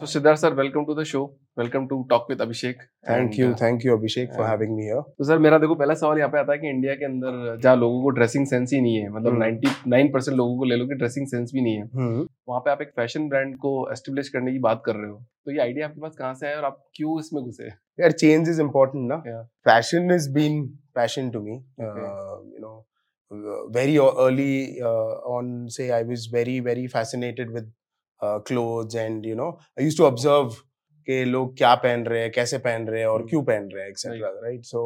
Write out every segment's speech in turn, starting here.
So Siddharth sir, welcome to the show. Welcome to Talk with Abhishek. Thank you thank you Abhishek for and- having me here तो sir मेरा देखो पहला सवाल यहाँ पे आता है कि इंडिया के अंदर जहाँ लोगों को ड्रेसिंग सेंस ही नहीं है मतलब हम्म। 99 परसेंट लोगों को ले लो कि ड्रेसिंग सेंस भी नहीं है हम्म वहाँ पे आप एक फ़ैशन ब्रांड को एस्टेब्लिश करने की बात कर रहे हो तो ये आइडिया आपके पास कहाँ से आया और आप क्यों इसमें घुसे यार चेंज इज़ इम्पोर्टेंट ना. Fashion is been passion to me you know uh, very early uh, on say i was very very fascinated with clothes and you know i used to observe कि लोग क्या पहन रहे हैं कैसे पहन रहे हैं और Hmm. क्यों पहन रहे हैं etcetera right so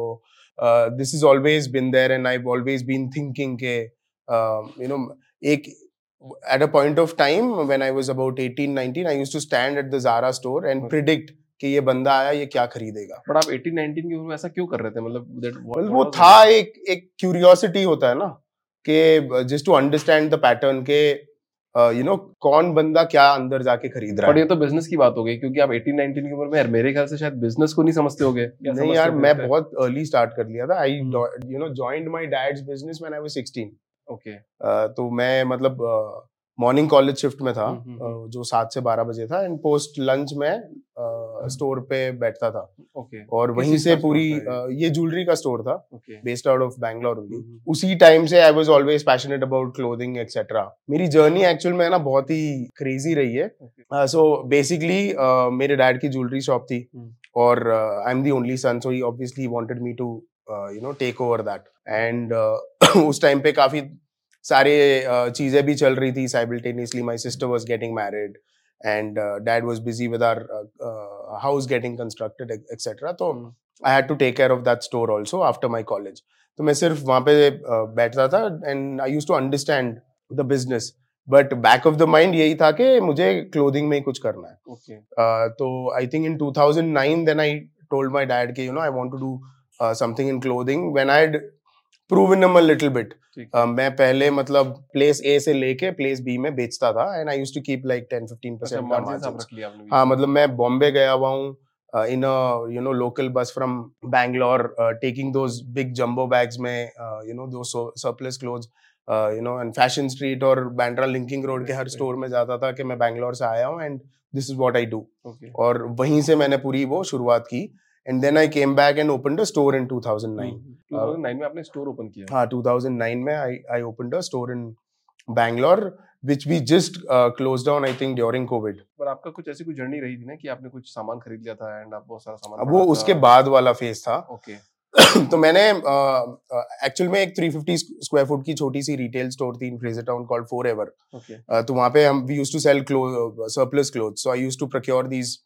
this is always been there and I always been thinking के यू नो एक at a point of time when i was about 18 19 i used to stand at the zara store and Okay. predict कि ये बंदा आया ये क्या खरीदेगा but आप 18 19 की उम्र में ऐसा क्यों कर रहे थे मतलब that- what- well, वो था एक एक क्यूरियोसिटी होता है ना कि just to understand the pattern के यू नो कौन बंदा क्या अंदर जाके खरीद रहा है? ये तो बिज़नेस की बात हो गई क्योंकि आप 18 19 की उम्र में यार मेरे ख्याल से शायद बिज़नेस को नहीं समझते होगे नहीं यार मैं बहुत अर्ली स्टार्ट कर लिया था। I. You know joined my dad's business when I was 16 okay Uh, तो मैं मतलब मॉर्निंग कॉलेज शिफ्ट में था हम्म, हम्म, uh, जो सात से बारह बजे था एंड पोस्ट लंच में स्टोर पे बैठता था। ओके और वहीं से पूरी ये ज्वेलरी का स्टोर था based out of Bangalore hmm, उसी टाइम से I was always passionate about clothing etcetera मेरी जर्नी एक्चुअल में ना बहुत ही क्रेजी रही है। सो बेसिकली मेरे डैड की ज्वेलरी शॉप थी हम्म। और I am the only son so he obviously wanted me to you know take over that and उस टाइम पे काफ़ी सारे चीज़ें भी चल रही थी simultaneously my sister was getting married and dad was busy with our house getting constructed etcetera तो I had to take care of that store also after my college तो मैं सिर्फ़ वहाँ पे बैठता था and I use to understand the business but back of the mind यही था कि मुझे क्लोथिंग में ही कुछ करना है। Uh, तो I think in 2009 then I told my dad कि you know I want to do something in clothing when I proven a little bit मैं पहले मतलब प्लेस ए से लेके प्लेस बी में बेचता था and I use to keep like 10 15 अच्छा परसेंट मार्जिन हाँ मतलब मैं बॉम्बे गया हुआ हूँ in you know local bus from Bangalore taking those big jumbo bags में you know those surplus clothes you know and fashion street और बैंड्रा लिंकिंग रोड के हर. स्टोर में जाता था कि मैं बैंगलोर से आया हूँ and this is what I do और वहीं से मैंने पूरी वो शुरुआत की and then I came back and opened a store in 2009 hmm, 2009 में आपने स्टोर ओपन किया? हाँ 2009 में I I opened a store in Bangalore which we just uh, closed down i think during covid. पर आपका कुछ ऐसी कोई जर्नी रही थी ना कि आपने कुछ सामान खरीद लिया था एंड आप बहुत सारा सामान वो। उसके बाद वाला फ़ेज़ था। ओके तो मैंने एक्चुअल में एक 350 स्क्वायर फुट की छोटी सी रिटेल स्टोर थी in Frazer Town called forever ever तो वहाँ पे हम we use to sell surplus clothes so I use to procure these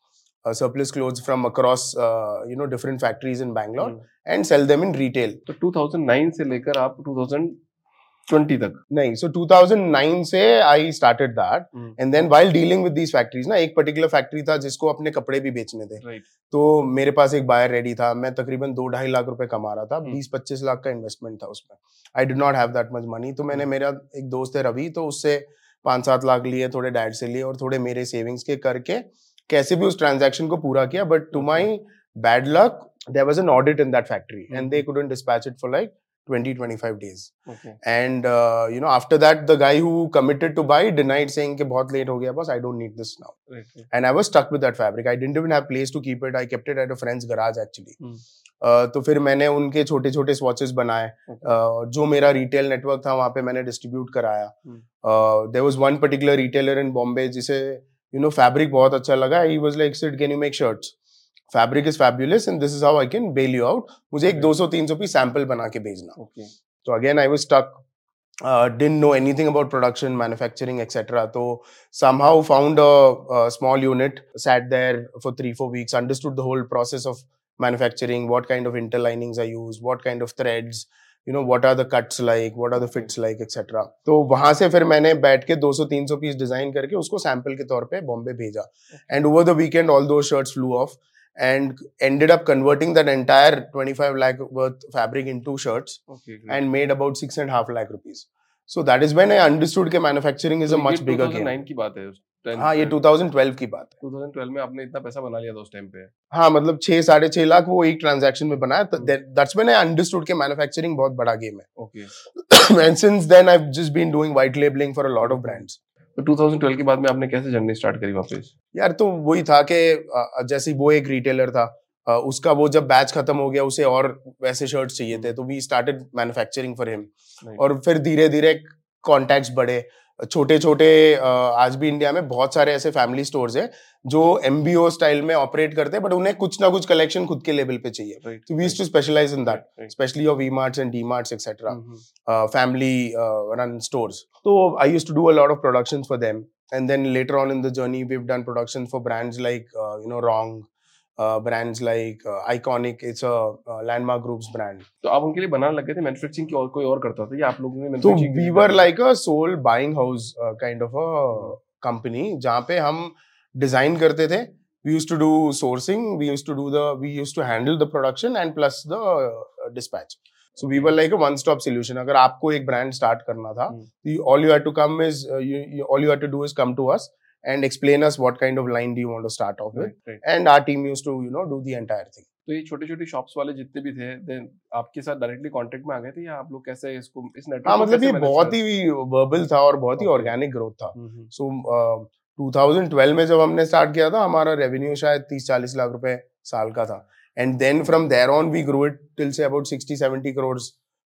surplus clothes from across uh, you know different factories in Bangalore hmm, and sell them in retail. तो 2009 से लेकर आप 2020 तक नहीं so 2009 से I started that hmm, and then while dealing with these factories ना एक particular factory था जिसको अपने कपड़े भी बेचने थे राइट तो मेरे पास एक बायर रेडी था मैं तकरीबन दो ढाई लाख रुपए कमा रहा था हम्म। बीस पच्चीस लाख का इन्वेस्टमेंट था उसमें I did not have that much money तो मैंने हम्म। मेरा एक दोस्त है रवि तो उससे पाँच सात लाख लिए थोड़े डैड से लिए और थोड़े मेरे सेविंग्स के करके कैसे भी उस ट्रांजैक्शन को पूरा किया but to my bad luck there was an audit in that factory and they couldn't dispatch it for like 20 25 days okay and uh, you know after that the guy who committed to buy denied saying कि बहुत late हो गया boss I don't need this now right and I was stuck with that fabric. I didn't even have place to keep it. I kept it at a friend's garage actually. Hmm. Uh, तो फिर मैंने उनके छोटे छोटे swatches बनाए uh, जो मेरा retail network था वहाँ पे मैंने डिस्ट्रीब्यूट कराया Hmm. There was one particular retailer in Bombay जिसे यू नो फैब्रिक बहुत अच्छा लगा। He was like sit can you make shirt fabric is fabulous and this is how I can bail you out मुझे एक दो सौ तीन सौ पी सैंपल बना के भेजना। तो again I was tuck डिट know anything about production manufacturing etcetera तो somehow found small unit sat there for three four weeks understood the whole process of manufacturing what kind of inter I use what kind of threads you know what are the cuts like what are the fits like etc तो वहाँ से फिर मैंने बैठ के 200-300 piece design करके उसको sample के तौर पे बॉम्बे भेजा and over the weekend all those shirts flew off and ended up converting that entire 25 lakh worth fabric into shirts okay and made about six and a half lakh rupees. So that is when I understood that manufacturing is a much bigger game. 2009 की बात है हाँ ये 2012 की बात है। 2012 में आपने इतना पैसा बना लिया था उस टाइम पे। हाँ मतलब छह साढ़े छह लाख वो एक ट्रांजैक्शन में बनाया hmm. That's when I understood कि मैन्युफैक्चरिंग बहुत बड़ा गेम ओके। है and since then I just been doing white labelling for a lot of brands तो 2012 के बाद में आपने कैसे जर्नी स्टार्ट करी वापस? यार तो वही था कि जैसे वो एक रिटेलर था उसका वो जब बैच खत्म हो गया उसे और वैसे शर्ट्स चाहिए थे तो we started manufacturing for him और फिर धीरे धीरे कॉन्टैक्ट्स बढ़े। छोटे छोटे आज भी इंडिया में बहुत सारे ऐसे फैमिली स्टोर्स है जो एमबीओ स्टाइल में ऑपरेट करते हैं बट उन्हें कुछ ना कुछ कलेक्शन खुद के लेवल पे चाहिए। तो specialise in that specially your V marts and D marts etcetera family run stores तो I use to do a lot of production for them and then later on in the journey we have done production for brands like you know wrong brands like Iconic it's a Landmark groups brand तो आप उनके लिए बनाने लगे थे manufacturing की और कोई और करता था या आप लोगों ने तो we were like a sole buying house kind of a company जहाँ पे हम डिज़ाइन करते थे। We used to do sourcing we used to do the we used to handle the production and plus the dispatch so we were like a one stop solution अगर आपको एक brand start करना था all you had to come is all you had to do is come to us and explain us what kind of line do you want to start off with. Right, right. and our team used to you know do the entire thing. तो ये छोटे छोटे shops वाले जितने भी थे then आपके साथ डायरेक्टली कांटेक्ट में आ गए थे या आप लोग कैसे इसको इस नेटवर्क हाँ मतलब ये बहुत ही वर्बल था और बहुत ही ऑर्गेनिक ग्रोथ था। सो uh, 2012 में जब हमने स्टार्ट किया था हमारा रेवेन्यू शायद 30-40 लाख रुपए साल का था। And then from there on we grow it till say about 60-70 crore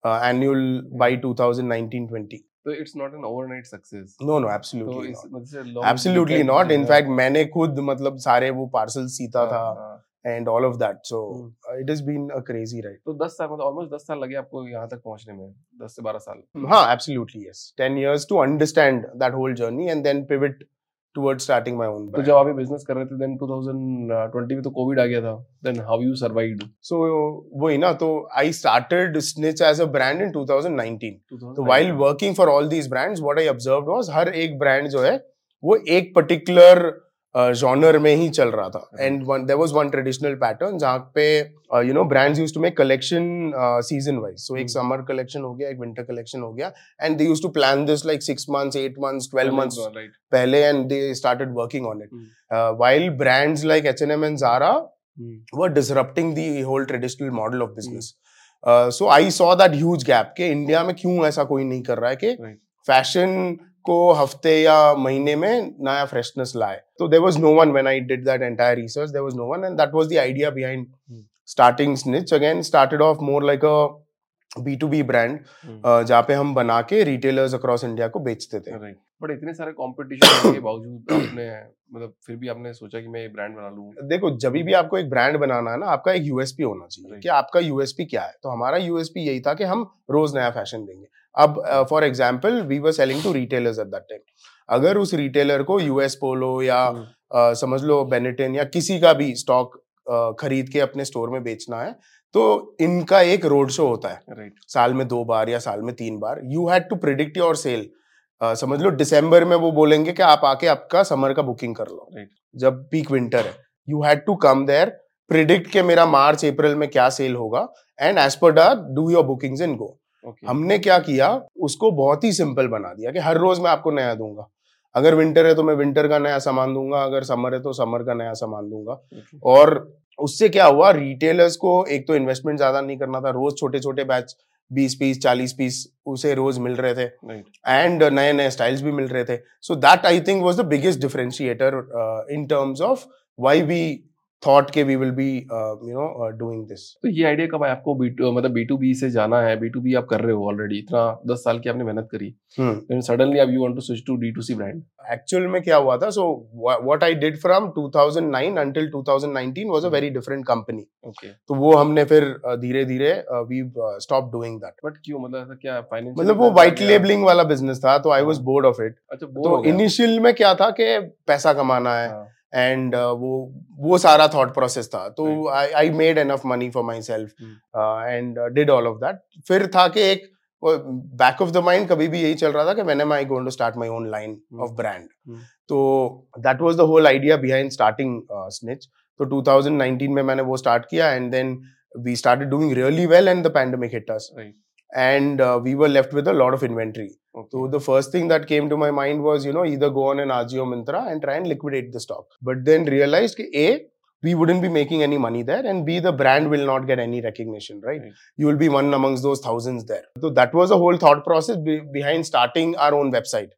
annual by 2019-20 तो it's not an overnight success no no absolutely absolutely not जो इन फैक्ट मैंने खुद मतलब सारे वो पार्सल सीता हाँ, था। And all of that so. It is been a crazy ride तो 10 साल मतलब ऑलमोस्ट 10 साल लगे आपको यहाँ तक पहुँचने में 10 से 12 साल। हाँ absolutely yes 10 years to understand that whole journey and then pivot towards starting my own तो जब आप ये बिज़नेस कर रहे थे देन 2020 में तो कोविड आ गया था then how you survived So वही ना तो I started Snitch as a brand in 2019. तो while working for all these brands, what I observed was हर एक brand जो है वो एक particular जॉनर में ही चल रहा था। And there was one traditional pattern जहाँ पे you know brands use to make collection season wise so एक. समर कलेक्शन हो गया एक विंटर कलेक्शन हो गया। And they use to plan this like six months eight months twelve months पहले and they started working on it while brands like H&M and Zara Hmm. were disrupting the whole traditional model of business. Uh, so I saw that huge gap कि India में क्यों ऐसा कोई नहीं कर रहा है कि. फ़ैशन को हफ़्ते या महीने में नया फ्रेशनेस लाए। तो there was no one when I did that entire research there was no one and that was the idea behind. Starting Snitch again started off more like a B to B brand. जहाँ पे हम बना के retailers across India को बेचते थे। But इतने सारे कंपटीशन के बावजूद आपने मतलब फिर भी आपने सोचा कि मैं ये ब्रांड बना लूँ। देखो जब भी आपको एक ब्रांड बनाना है ना आपका एक यूएसपी होना चाहिए कि आपका यूएसपी क्या है? तो हमारा यूएसपी यही था कि हम रोज नया फ़ैशन देंगे। अब for example we were selling to retailers at that time अगर उस रिटेलर को यूएस पोलो या हम्म, अ, समझ लो बेनेटिन या किसी का भी स्टॉक खरीद के अपने स्टोर में बेचना है तो इनका एक रोड शो होता है। राइट साल में दो बार या साल में तीन बार। You had to predict your sale समझ लो दिसंबर में वो बोलेंगे कि आप आके आपका समर का बुकिंग कर लो। Right. जब पीक विंटर है। You had to come there predict के मेरा मार्च अप्रैल में क्या सेल होगा and as per do your bookings in go okay हमने क्या किया? उसको बहुत ही सिंपल बना दिया कि हर रोज मैं आपको नया दूँगा। अगर विंटर है तो मैं विंटर का नया सामान दूँगा अगर समर है तो समर का नया सामान दूँगा। और उससे क्या हुआ? रिटेलर्स को एक तो इन्वेस्टमेंट ज़्यादा नहीं करना था। रोज छोटे छोटे बैच बीस पीस चालीस पीस उसे रोज मिल रहे थे। एंड नए नए स्टाइल्स भी मिल रहे थे। So that I think was the biggest differentiator in terms of why we thought के we will be you know doing this तो ये आइडिया कब आया आपको? बी टू मतलब बी टू बी से जाना है बी टू बी आप कर रहे हो ऑलरेडी इतना दस साल की आपने मेहनत करी. सडनली अब you want to switch to D to C brand actual में क्या हुआ था? So what I did from 2009 until 2019 was a very different company okay तो वो हमने फिर धीरे धीरे we stop doing that but क्यों? मतलब ऐसा क्या फाइनेंशियल मतलब वो वाइट लेबलिंग वाला बिज़नेस था तो I was. Bored of it अच्छा तो इनिशियल में क्या था कि पैसा कमाना है हाँ, एंड वो वो सारा थॉट प्रोसेस था। तो I I made enough money for myself. And did all of that फिर था कि एक बैक ऑफ़ द माइंड कभी भी यही चल रहा था कि मैंने I going to start my own line. Of brand. तो that was the whole idea behind starting Snitch तो 2019 में मैंने वो स्टार्ट किया and then we started doing really well and the pandemic hit us and uh, we were left with a lot of inventory. Okay. So the first thing that came to my mind was, you know, either go on an Ajio Mintra and try and liquidate the stock. But then realized that A, we wouldn't be making any money there, and B, the brand will not get any recognition, right? right. You will be one amongst those thousands there. So that was a whole thought process be- behind starting our own website.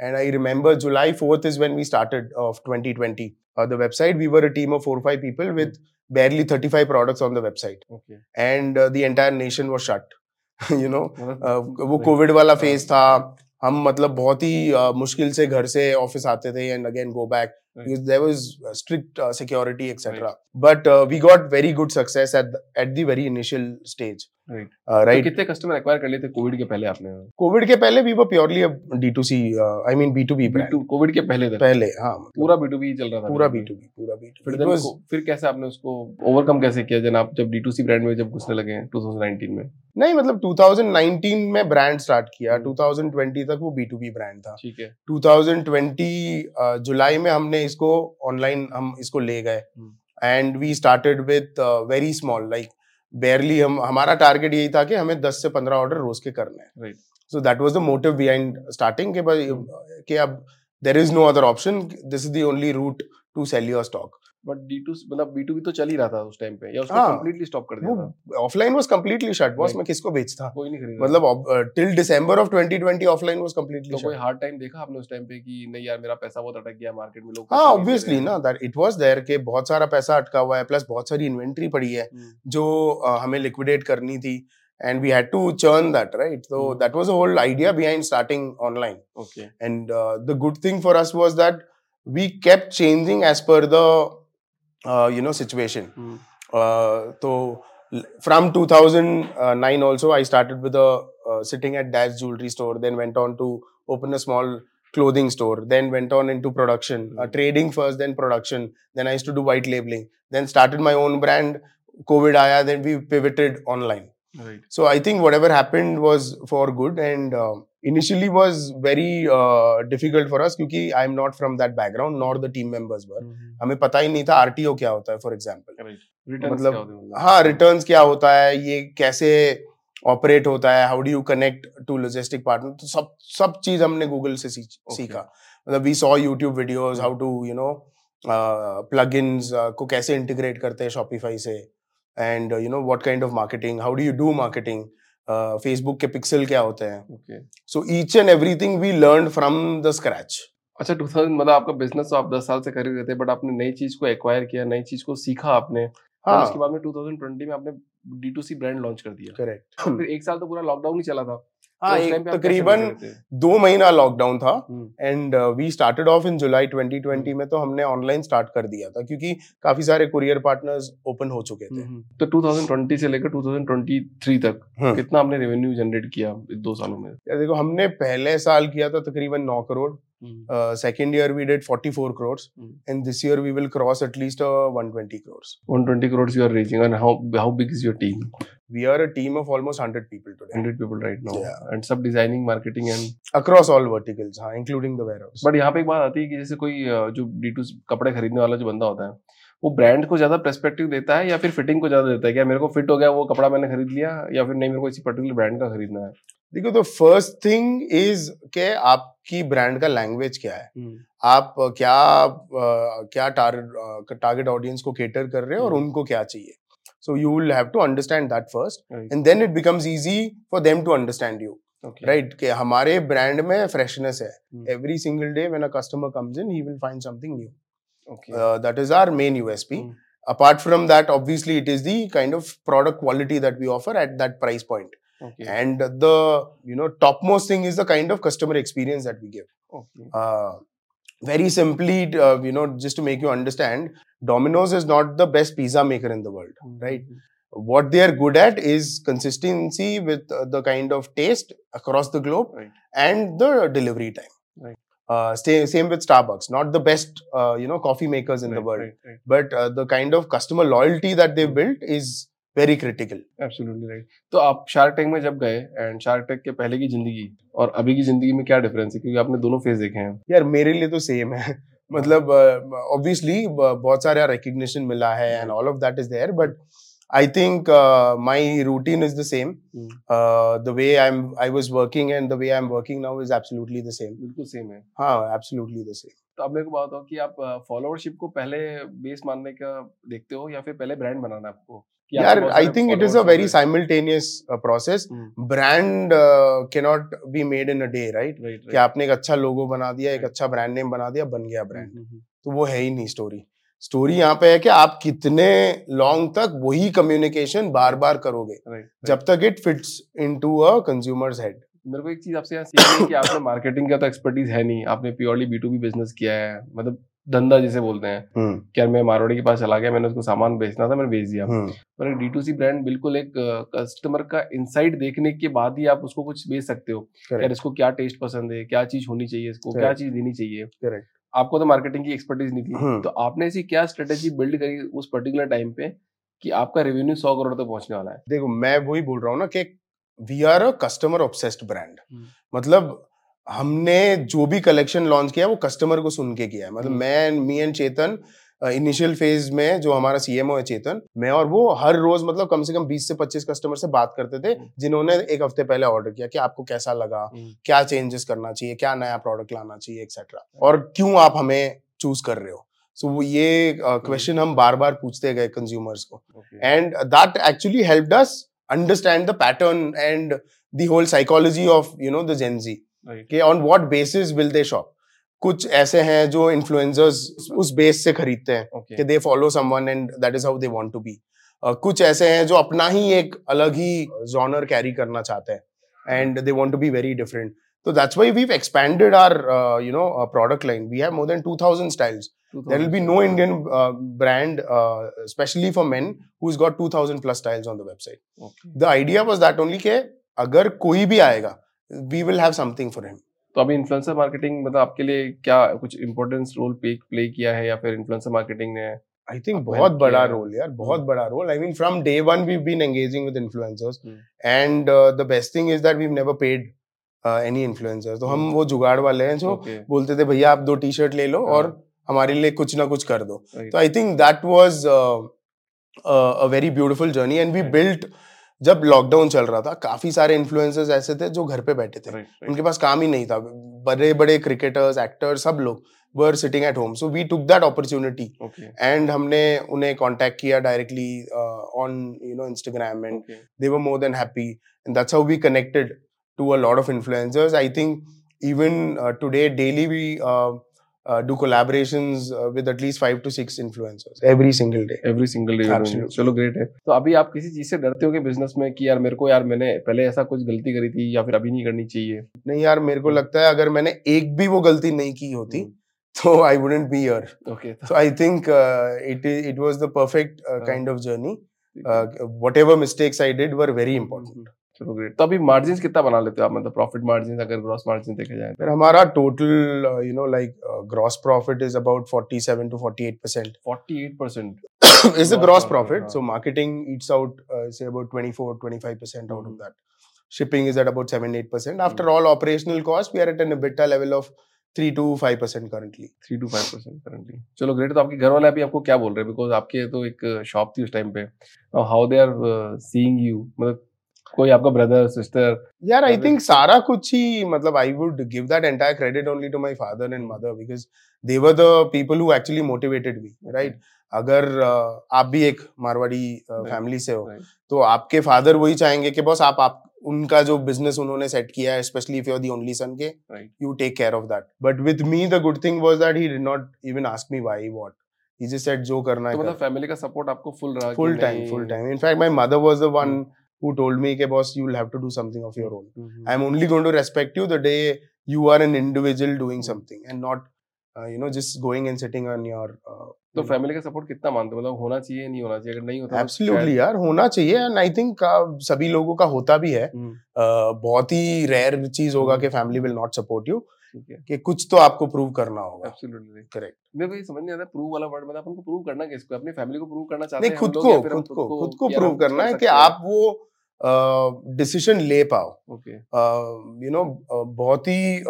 And I remember July 4th is when we started of 2020. Uh, the website, we were a team of four or five people with mm-hmm. barely 35 products on the website. Okay. And uh, the entire nation was shut. you know, मतलब uh, वो Covid वाला phase था। हम मतलब बहुत ही uh, मुश्किल से घर से ऑफ़िस आते थे and again go back. Because there was uh, strict uh, security etc right. but uh, we got very good success at the, at the very initial stage Right. uh, तो right कितने customer acquire कर लिए थे Covid के पहले आपने Covid के पहले we were purely a D2C uh, I mean B2B brand B2 Covid के पहले पहले हाँ मतलब पूरा B2B चल रहा था पूरा B2B पूरा फिर B2B then It was, फिर कैसे आपने उसको ओवरकम कैसे किया जब आप जब D2C ब्रांड में जब घुसने लगे 2019 में नहीं मतलब 2019 में ब्रांड स्टार्ट किया हम्म। 2020 तक वो B2B ब्रांड था ठीक है 2020 uh, जुलाई में हमने इसको ऑनलाइन हम इसको ले गए। And we started with very small like barely हम हमारा टारगेट यही था कि हमें 10 से 15 ऑर्डर रोज के करने हैं। So that was the motive behind starting के भाई कि अब there is no other option this is the only route to sell your stock but D2 मतलब B2B तो चल ही रहा था उस टाइम पे या उसको हाँ। कंप्लीटली स्टॉप कर दिया था? Offline was completely shut boss मैं किसको बेचता? कोई नहीं खरीदा। मतलब till December of 2020 offline was completely तो कोई हार्ड टाइम देखा आपने उस टाइम पे कि नहीं यार मेरा पैसा बहुत अटक गया मार्केट में लोग हाँ दे ऑब्वियसली ना दैट इट वाज देयर के बहुत सारा पैसा अटका हुआ है प्लस बहुत सारी इन्वेंट्री पड़ी है हम्म, जो हमें लिक्विडेट करनी थी and we had to churn that right so Hmm. that was the whole idea behind starting online. Okay and uh, the good thing for us was that we kept changing as per the Uh, you know situation. Mm. so from 2009 also i started with a uh, sitting at dash jewelry store then went on to open a small clothing store then went on into production uh, hmm. trading first then production then i used to do white labeling then started my own brand covid aya then we pivoted online right so i think whatever happened was for good and um, initially was very uh, difficult for us क्योंकि i am not from that background nor the team members were. Hmm, हमें पता ही नहीं था RTO क्या होता है for example right मतलब- क्या होते हैं? रिटर्न्स क्या होता है ये कैसे ऑपरेट होता है how do you connect to logistic partner तो सब सब चीज़ हमने गूगल से सीख- Okay. सीखा। मतलब we saw YouTube videos how to you know plugins को कैसे इंटीग्रेट करते हैं शॉपिफाई से। And you know what kind of marketing how do you do marketing Facebook के पिक्सल क्या होते हैं? So each and everything we learn from the scratch अच्छा 2000 मतलब आपका बिज़नेस तो आप 10 साल से कर ही रहे थे बट आपने नई चीज़ को एक्वायर किया नई चीज़ को सीखा आपने हाँ। उसके बाद में 2020 में आपने D to C brand launch कर दिया। करेक्ट फिर एक साल तो पूरा लॉकडाउन ही चला था। हाँ तो तकरीबन दो महीना लॉकडाउन था हम्म, and we started off in July 2020 में तो हमने ऑनलाइन स्टार्ट कर दिया था क्योंकि काफ़ी सारे कुरियर पार्टनर्स ओपन हो चुके थे। हम्म, तो 2020 से लेकर 2023 तक हम्म। कितना आपने रेवेन्यू जनरेट किया दो सालों में? देखो हमने पहले साल किया था तकरीबन नौ crore. Hmm, second year we did 44 crore hmm. And this year we will cross at least 120 crore 120 crores you are reaching and how how big is your team? We are a team of almost 100 people today 100 people right now. Yeah. and सब designing marketing and across all verticals हाँ including the warehouse but यहाँ पे एक बात आती है कि जैसे कोई जो डी कपड़े खरीदने वाला जो बंदा होता है वो ब्रांड को ज़्यादा पर्सपेक्टिव देता है या फिर फिटिंग को ज़्यादा देता है? क्या मेरे को फिट हो गया वो कपड़ा मैंने खरीद लिया या फिर नहीं मेरे को इसी पर्टिकुलर ब्रांड का खरीदना है? देखो तो फ़र्स्ट थिंग इज़ के आपकी ब्रांड का लैंग्वेज क्या है? आप क्या क्या टारगेट टारगेट ऑडियंस को केटर कर रहे हो और हम्म। उनको क्या चाहिए? So you will have to understand that first Right. And then it becomes easy for them to understand you Okay. Right कि हमारे ब्रांड में फ्रेशनेस है hmm. Every single day when a customer comes in he will find something new Okay. That is our main USP hmm. apart from that obviously it is the kind of product quality that we offer at that price point Okay. and the you know topmost thing is the kind of customer experience that we give Okay. uh, very simply uh, you know just to make you understand domino's is not the best pizza maker in the world right. what they are good at is consistency with uh, the kind of taste across the globe Right. and the delivery time Right. uh, stay, same with starbucks not the best uh, you know coffee makers in the world right, right. but uh, the kind of customer loyalty that they've built is very critical. Absolutely right. तो आप shark tank में जब गए and shark tank के पहले की ज़िंदगी और अभी की ज़िंदगी में क्या डिफरेंस है? क्योंकि आपने दोनों फ़ेज़ देखे हैं। यार मेरे लिए तो सेम है। मतलब ऑब्वियसली बहुत सारा रिकग्निशन मिला है and all of that is there but I think my routine is the same the way I am I was working and the way I am working now is absolutely the same बिल्कुल same है। हाँ absolutely the same तो अब मेरे को बात हो कि आप फॉलोअरशिप को पहले बेस मानने का देखते हो या फिर पहले ब्रांड बनाना आपके? यार I think it is a very. Simultaneous process brand cannot be made in a day right कि आपने एक अच्छा लोगो बना दिया एक अच्छा ब्रांड नेम बना दिया बन गया ब्रांड हम्म, हम्म, तो वो है ही नहीं स्टोरी स्टोरी यहाँ पे है कि आप कितने लॉन्ग तक वही कम्युनिकेशन बार बार करोगे. जब तक it fits into a consumer's head मेरे को एक चीज़ आपसे यहाँ सीखनी है कि आपने मार्केटिंग का तो एक्सपर्टीज है नहीं आपने purely B to B business किया है मतलब धंधा जिसे बोलते हैं। हम्म। क्या मैं मारवाड़ी के पास चला गया मैंने उसको सामान बेचना था मैंने बेच दिया। हम्म। पर डी टू सी ब्रांड बिल्कुल एक कस्टमर का इंसाइट देखने के बाद ही आप उसको कुछ बेच सकते हो। यार इसको क्या टेस्ट पसंद है क्या चीज़ होनी चाहिए इसको क्या चीज़ देनी चाहिए। आपको तो मार्केटिंग की एक्सपर्टीज नहीं थी। हम्म। तो आपने ऐसी क्या स्ट्रेटेजी बिल्ड करी उस पर्टिकुलर टाइम पे कि आपका रेवेन्यू सौ करोड़ तक पहुँचने वाला है? देखो मैं वही बोल रहा हूँ ना कि we are a customer obsessed brand. मतलब हमने जो भी कलेक्शन लॉन्च किया वो कस्टमर को सुन के किया है। मतलब हम्म। मैं me and Chetan initial phase में जो हमारा सीएमओ है चेतन मैं और वो हर रोज मतलब कम से कम 20 से 25 कस्टमर से बात करते थे हम्म। जिन्होंने एक हफ़्ते पहले ऑर्डर किया कि आपको कैसा लगा हम्म, क्या चेंजेस करना चाहिए क्या नया प्रोडक्ट लाना चाहिए एक्सेट्रा और क्यों आप हमें चूज़ कर रहे हो? सो वो ये क्वेश्चन uh, हम बार बार पूछते गए कंज्यूमर्स को। And and actually help the pattern and the whole psychology of you know the gen z right. कि on what basis will they shop? कुछ ऐसे हैं जो इन्फ्लुएंसर्स उस बेस से खरीदते हैं कि they follow someone and that is how they want to be कुछ ऐसे हैं जो अपना ही एक अलग ही जॉनर कैरी करना चाहते हैं and they want to be very different तो that's why we've expanded our you know product line we have more than 2000 styles. there will be no Indian uh, brand, uh, especially for men, who's got 2000 plus styles on the website. Okay. The idea was that only कि अगर कोई भी आएगा, we will have something for him. तो अभी influencer marketing मतलब आपके लिए क्या कुछ इम्पोर्टेंस रोल प्ले किया है या फिर इन्फ्लुएंसर मार्केटिंग ने I think आपको बहुत बड़ा रोल यार बहुत बड़ा role I mean from day one we've been engaging with influencers hmm. and uh, the best thing is that we've never paid uh, any तो हम हम्म। वो जुगाड़ वाले हैं जो बोलते थे भैया आप दो टी शर्ट ले लो और हाँ, हमारे लिए कुछ ना कुछ कर दो तो I think that was a very beautiful journey and we. Built जब लॉकडाउन चल रहा था काफ़ी सारे इन्फ्लुएंसर्स ऐसे थे जो घर पे बैठे थे। Right, right. उनके पास काम ही नहीं था। बड़े बड़े क्रिकेटर्स एक्टर्स सब लोग were sitting at home so we took that opportunity and हमने उन्हें कांटेक्ट किया directly on you know Instagram and were more than happy and that's how we connected to a lot of influencers. I think even uh, today daily we uh, uh, do collaborations uh, with at least five to six influencers every single day every single day Absolutely. चलो great है तो अभी आप किसी चीज़ से डरते हो कि बिज़नेस में कि यार मेरे को यार मैंने पहले ऐसा कुछ गलती करी थी या फिर अभी नहीं करनी चाहिए नहीं यार मेरे को लगता है अगर मैंने एक भी वो गलती नहीं की होती हम्म, तो I wouldn't be here okay so i think uh, it it was the perfect uh, हाँ. kind of journey uh, whatever mistakes i did were very important चलो ग्रेट तो अभी मार्जिन कितना बना लेते हो आप मतलब प्रॉफिट मार्जिन अगर ग्रॉस मार्जिन देखे जाए तो फिर हमारा total you know like gross profit is about 47 to 48 percent 48 percent profit, profit. हाँ. So marketing eats out, uh, say about 24, 25% out Mhm. of that. Shipping is at about 7, 8%. After Mhm. all operational costs, we are at an EBITDA level of 3 to 5% currently. Three to five percent currently चलो great तो आपके घर वाले अभी आपको क्या बोल रहे हैं बिकॉज़ आपके तो एक शॉप थी उस टाइम पे how they are seeing you मतलब कोई आपका ब्रदर सिस्टर यार आई थिंक सारा कुछ ही मतलब I would give that entire credit only to my father and mother because they were the people who actually motivated me right अगर uh, आप भी एक मारवाड़ी फैमिली uh, से हो right. तो आपके फादर वही चाहेंगे कि बॉस आप आप उनका जो बिज़नेस उन्होंने सेट किया है specially if you are the only son के you take care of that but with me the good thing was that he did not even ask me why what he just said जो करना तो है मतलब family का support आपको full रहा full time full time in fact my mother was the one Hmm. who told me कि boss you will have to do something of your own hmm, I'm only going to respect you the day you are an individual doing Hmm. something and not uh, you know just going and sitting on your uh, तो family का support कितना मानते हो मतलब होना चाहिए नहीं होना चाहिए अगर नहीं होता तो एब्सोल्युटली यार होना चाहिए एंड आई थिंक सभी लोगों का होता भी है हम्म, uh, बहुत ही रेयर चीज़ होगा Hmm. कि family will not support you है कि कुछ तो आपको प्रूव करना होगा। एब्सोल्युटली करेक्ट मेरे को ये समझ नहीं आता प्रूव वाला वर्ड मतलब अपन को प्रूव करना किसको? अपनी फैमिली को प्रूव करना चाहते नहीं हैं खुद को खुद को खुद को प्रूव करना है कि आप वो डिसीज़न ले पाओ। ओके यू नो बहुत ही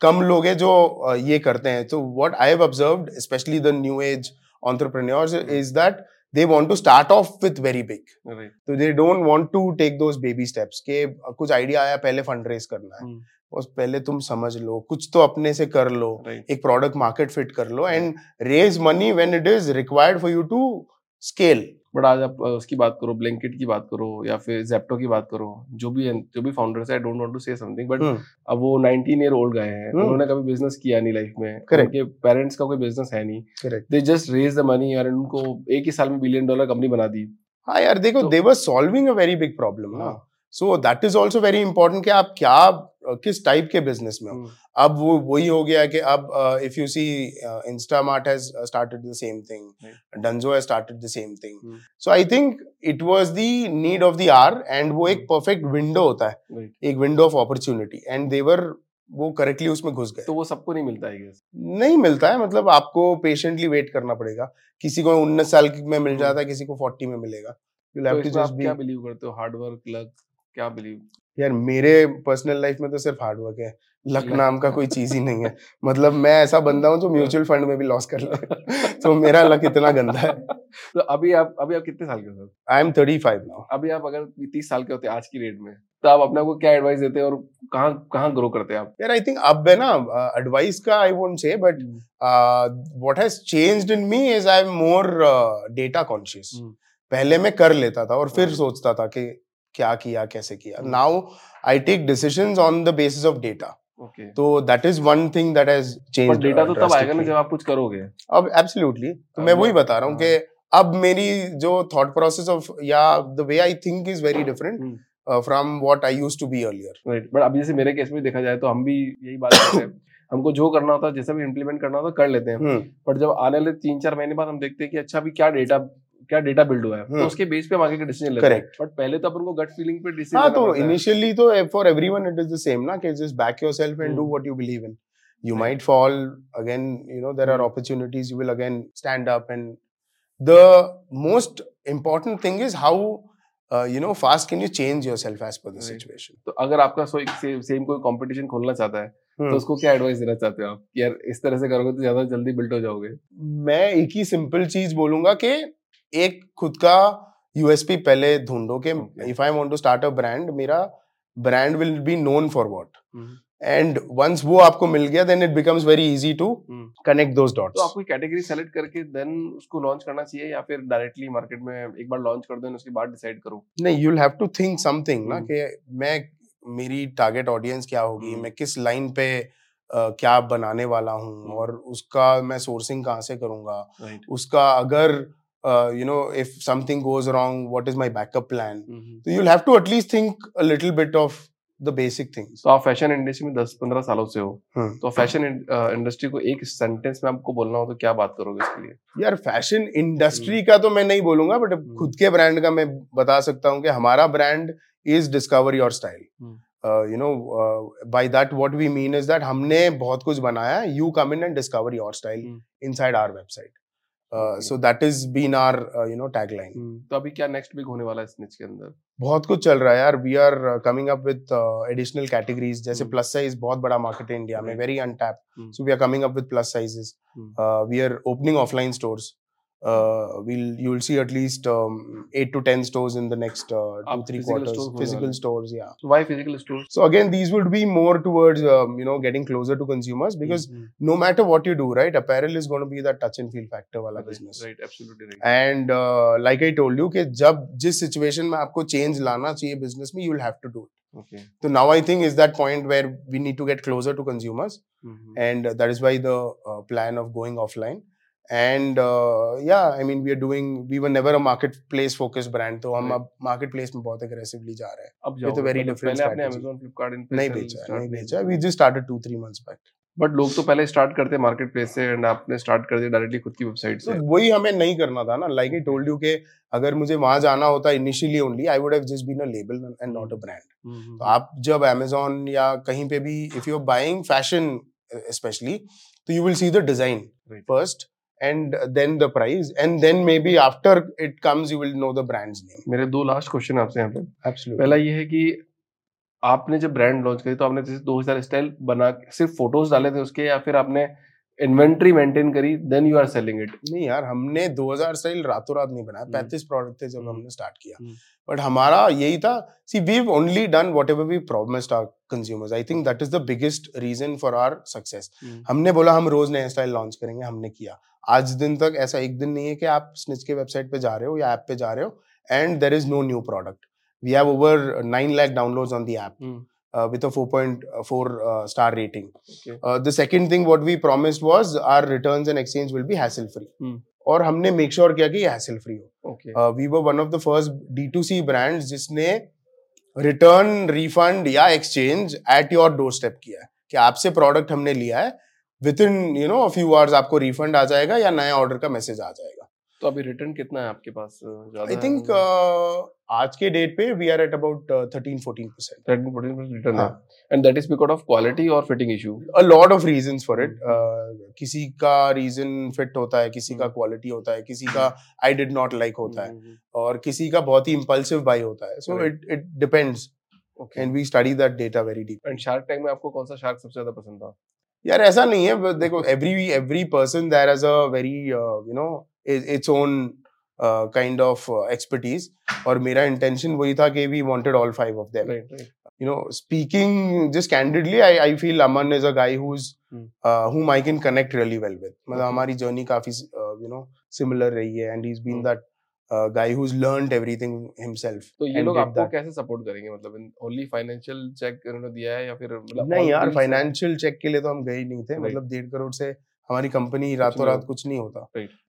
कम लोग हैं जो ये करते हैं। तो what I have observed specially the new age entrepreneurs is that they want to start off with very big. Right तो they don't want to take दो बेबी स्टेप्स के कुछ आइडिया आया पहले फंड रेज करना है। हम्म। और पहले तुम समझ लो कुछ तो अपने से कर लो right. एक प्रोडक्ट मार्केट फिट कर लो and raise money when it is required for you to scale but आज आप उसकी बात करो ब्लैंकेट की बात करो या फिर जेप्टो की बात करो जो भी जो भी फाउंडर्स है I don't want to say something but अब वो 19 ईयर ओल्ड गए हैं हम्म। उन्होंने कभी बिज़नेस किया नहीं लाइफ में Correct. उनके पेरेंट्स का कोई बिज़नेस है नहीं। They just raise the money और उनको एक ही साल में बिलियन डॉलर कंपनी बना दी। हाँ यार देखो they're solving a very big problem ना हाँ, so that is also very important कि आप क्या किस टाइप के बिज़नेस में हो। हम्म, अब वो वही हो गया कि अब if you see Instamart has started the same thing Dunzo has started the same thing. So I think it was the need of the hour and वो एक परफेक्ट विंडो होता है। Right. एक window of opportunity and they're वो correctly उसमें घुस गए। तो वो सबको नहीं मिलता है नहीं मिलता है मतलब आपको पेशेंटली वेट करना पड़ेगा। किसी को उन्नीस साल में मिल जाता है किसी को फोर्टी में मिलेगा। You have to just be क्या बिलीव करते हो? हार्ड वर्क लक क्या बिलीव? यार मेरे पर्सनल लाइफ में तो सिर्फ़ हार्ड वर्क है। लक। नाम का कोई चीज़ ही नहीं है। मतलब मैं ऐसा बंदा हूँ जो म्यूचुअल फंड में भी लॉस कर ले। तो मेरा लक इतना गंदा है। तो अभी आप अभी आप कितने साल के हो? Sir I am thirty five now अभी आप अगर तीस साल के होते आज की रेट में तो आप अपने को क्या एडवाइस देते हैं और कहाँ कहाँ ग्रो करते हैं आप? यार आई थिंक अब है ना एडवाइस का I won't say but what has changed in me is I am more data conscious. पहले मैं कर लेता था और फिर हाँ। सोचता था कि क्या किया कैसे किया। Now I take decisions on the basis of data तो that is one thing that has changed data तो तब आएगा ना जब आप कुछ करोगे। अब एब्सोल्युटली तो मैं वही बता रहा हूँ हाँ। कि अब मेरी जो थॉट प्रोसेस ऑफ़ या the way I think is very different. From what I used to be earlier right but अभी जैसे मेरे केस में देखा जाए तो हम भी यही बात करते हैं। हमको जो करना होता है जैसा भी इम्प्लीमेंट करना होता है कर लेते हैं। बट जब आने वाले तीन चार महीने बाद हम देखते हैं कि अच्छा अभी क्या डेटा क्या डेटा बिल्ड हुआ है तो हम्म। उसके बेस पे हम आगे के डिसीज़न लेते हैं. बट पहले तो अपन को गट फीलिंग पे डिसीज़न हाँ तो इनिशियली तो for everyone it is the same ना कि just back yourself and do. What you believe in you might fall again you know there are Hmm. opportunities you will again stand up and the most important thing is how uh, you know fast can you change yourself as per the Right. situation तो अगर आपका so same same कोई competition खोलना चाहता है Hmm. तो उसको क्या एडवाइस देना चाहते हो आप यार इस तरह से करोगे तो ज़्यादा जल्दी बिल्ट हो जाओगे मैं एक ही सिंपल चीज़ बोलूँगा कि एक खुद का यूएसपी पहले ढूंढो कि. If I want to start a brand मेरा brand will be known for what and once वो आपको मिल गया then it becomes very easy to. Connect those dots तो आपको कैटेगरी सेलेक्ट करके देन उसको लॉन्च करना चाहिए या फिर डायरेक्टली मार्केट में एक बार लॉन्च कर दो उसके बाद डिसाइड करो नहीं you have to think something ना हम्म। कि मैं मेरी टारगेट ऑडियंस क्या होगी हम्म। मैं किस लाइन पे अ, क्या बनाने वाला हूँ हम्म। और उसका मैं सोर्सिंग कहाँ से करूँगा राइट उसका अगर you know if something goes wrong what is my backup plan. तो you'll have to at least think a little bit of the basic things. तो आप फ़ैशन इंडस्ट्री में 10 15 सालों से हो हम्म। तो फ़ैशन इंडस्ट्री को एक सेंटेंस में आपको बोलना हो तो क्या बात करोगे इसके लिए यार फ़ैशन इंडस्ट्री का तो मैं नहीं बोलूँगा बट हम्म। खुद के ब्रांड का मैं बता सकता हूँ कि हमारा brand is discover your style. You know by that what we mean is that हमने बहुत कुछ बनाया you come in and discover your style. Inside our website. So that is been our you know tagline तो अभी क्या next big होने वाला है स्निच के अंदर? बहुत कुछ चल रहा है यार. We are coming up with additional categories जैसे। प्लस साइज़ बहुत बड़ा मार्केट है इंडिया में. Very untapped so we are coming up with plus sizes we are opening offline are opening offline stores. uh, we'll you'll see at least um, eight to ten stores in the next uh, two आप three physical quarters stores खोलने physical वाले हैं? stores yeah So why physical stores? so again these would be more towards um, you know getting closer to consumers because Mhm. no matter what you do right apparel is going to be that touch and feel factor wala Right, business right, absolutely right. and uh, like i told you कि जब जिस situation में आपको change लाना चाहिए business में you'll have to do it Okay. so now i think is that point where we need to get closer to consumers Mhm. and that is why the uh, plan of going offline And uh, yeah i mean we are doing we were never a marketplace focused brand तो हम. अब marketplace में बहुत aggressively जा रहे हैं। अब very मतलब different पहले आपने. Amazon Flipkart इन नहीं बेचा नहीं बेचा। we just started two three months back but लोग तो पहले स्टार्ट करते हैं मार्केट प्लेस से एंड आपने स्टार्ट कर दिया डायरेक्टली खुद की वेबसाइट तो से वही हमें नहीं करना था ना। लाइक आई टोल्ड यू कि अगर मुझे वहाँ जाना होता initially only I would have just been a label and not a brand तो आप जब Amazon या कहीं पे भी if you are buying fashion specially तो you will see the design Right. And then the price and then maybe after it comes you will know the brand's name. मेरे दो लास्ट क्वेश्चन आपसे यहाँ पे absolutely. पहला ये है कि आपने जब ब्रांड लॉन्च करी तो आपने जैसे दो हज़ार स्टाइल बना सिर्फ़ फ़ोटोज़ डाले थे उसके या फिर आपने इन्वेंट्री मेंटेन करी then you are selling it नहीं यार हमने 2000 स्टाइल रातों रात नहीं बनाया हम्म। 35 प्रोडक्ट थे जब हम्म। हमने स्टार्ट किया। हम्म। बट हमारा यही था see we only done whatever we promised our consumers I think that is the biggest reason for our success हमने बोला हम रोज नया स्टाइल लॉन्च करेंगे हमने किया। आज दिन तक ऐसा एक दिन नहीं है कि आप स्निच के वेबसाइट पे जा रहे हो या ऐप पे जा रहे हो and there is no new product we have over 9 lakh downloads on the app Hmm. uh, with a 4.4 uh, star rating Okay. uh, the second thing what we promised was our returns and exchange will be hassle free Hmm. और हमने make sure sure किया कि ये hassle free हो okay uh, we were one of the first D2C brands जिसने return refund या exchange at your door step किया है कि आपसे प्रोडक्ट हमने लिया है with in you know few hours आपको रिफंड आ जाएगा या नया ऑर्डर का मैसेज आ जाएगा। तो अभी रिटर्न कितना है आपके पास आई थिंक uh, आज के डेट पे we are at about thirteen fourteen percent thirteen fourteen return है। And that is because of quality और fitting issue a lot of reasons for it uh, किसी का रीजन फिट होता है किसी का। क्वालिटी होता है किसी का आई डिड नॉट लाइक होता है। है और किसी का बहुत ही इम्पल्सिव बाई होता है। So it it depends okay and we study that data very deep and shark tank में आपको कौन सा शार्क सबसे ज़्यादा पसंद था? यार ऐसा नहीं है देखो every every person there has a very you know its own kind of expertise और मेरा इंटेंशन वही था कि we wanted all five of them speaking just candidly i i feel aman is a guy who's Hmm. uh, whom i can connect really well with. मतलब हमारी journey काफ़ी you know similar रही है and he is been. That guy who learned everything himself तो ये लोग आपको कैसे सपोर्ट करेंगे? मतलब ओनली फाइनेंशियल चेक उन्होंने दिया है या फिर मतलब नहीं यार फाइनेंशियल चेक के लिए तो हम गए नहीं थे। मतलब डेढ़ करोड़ से हमारी कंपनी रातों रात कुछ नहीं होता।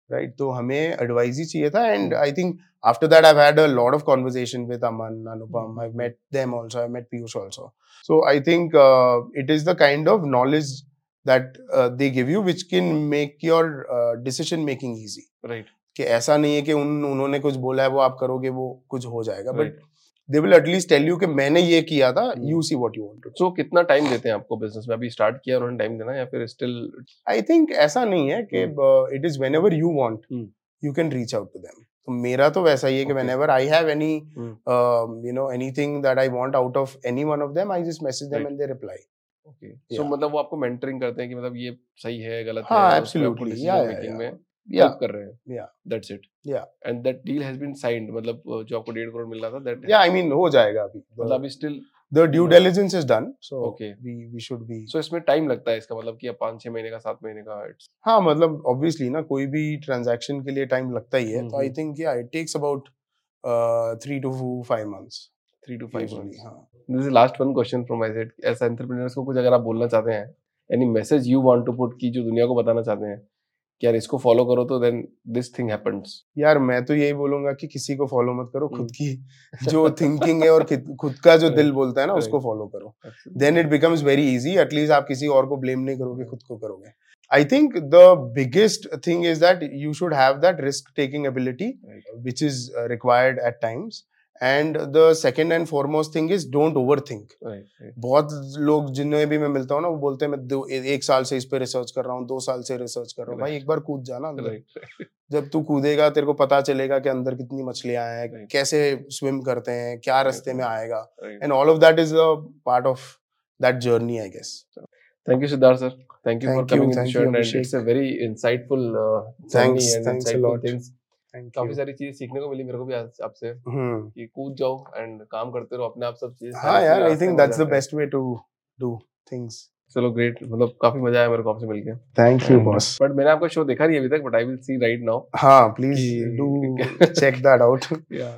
राइट तो हमें एडवाइस ही चाहिए था and I think after that I had a lot of conversation with Aman Anupam I met them also I met Piyush also so I think it is the kind of knowledge that they give you which can make your decision making easy right कि ऐसा नहीं है कि उन उन्होंने कुछ बोला है वो आप करोगे वो कुछ हो जाएगा। But they will at least tell you कि मैंने ये किया था. You see what you want so कितना टाइम देते हैं आपको बिज़नेस में? अभी स्टार्ट किया उन्होंने टाइम देना या फिर स्टिल आई थिंक ऐसा नहीं है कि it is whenever you want. You can reach out to them तो मेरा तो वैसा ही है कि ever I have any. You know anything that I want out of any one of them I just message them and they reply okay so मतलब वो आपको मेंटरिंग करते हैं कि मतलब ये सही है गलत हाँ, है पे आपको absolutely. decision Yeah, कर रहे हैं Yeah. That's it Yeah. And that deal has been signed मतलब जो आपको डेढ़ करोड़ मिल रहा था दैट या आई मीन हो जाएगा अभी मतलब अभी still the due diligence is done so Okay. We we should be so इसमें टाइम लगता है इसका मतलब कि अब पाँच छह महीने का सात महीने का it's- हाँ मतलब ऑब्वियसली ना कोई भी ट्रांजैक्शन के लिए टाइम लगता ही है तो आई हम्म. थिंक या it takes about three two five months three two five usually months हाँ this is last one question from my side as entrepreneurs को कुछ अगर आप बोलना चाहते हैं any message you want to put की जो दुनिया को बताना चाहते हैं कि यार इसको फॉलो करो तो देन दिस थिंग हैपेंस यार मैं तो यही बोलूँगा कि किसी को फॉलो मत करो खुद हम्म. की जो थिंकिंग है और खुद का जो दिल बोलता है ना उसको फॉलो करो। Then it becomes very easy at least आप किसी और को ब्लेम नहीं करोगे खुद को करोगे। I think the biggest thing is that you should have that risk taking ability which is uh, required at times. And the second and foremost thing is don't over think बहुत लोग जिन्हें भी मैं मिलता हूँ ना वो बोलते हैं मैं एक साल से इस पर रिसर्च कर रहा हूँ दो साल से रिसर्च कर रहा हूँ। भाई एक बार कूद जाना अंदर। जब तू कूदेगा तेरे को पता चलेगा कि अंदर कितनी मछलियाँ हैं कैसे स्विम करते हैं क्या रास्ते में आएगा। And all of that is a part of that journey I guess thank you Siddharth sir thank you for coming it's a very insightful journey and insightful things काफ़ी सारी चीज़ें सीखने को मिली मेरे को भी आपसे हम्म। कि कूद जाओ एंड काम करते रहो अपने आप सब चीज़ हाँ यार I think that's the best way to do things चलो ग्रेट मतलब काफ़ी मज़ा आया मेरे को आपसे मिलके। थैंक यू बॉस बट मैंने आपका शो देखा नहीं अभी तक but I will see right now हाँ please do check that out या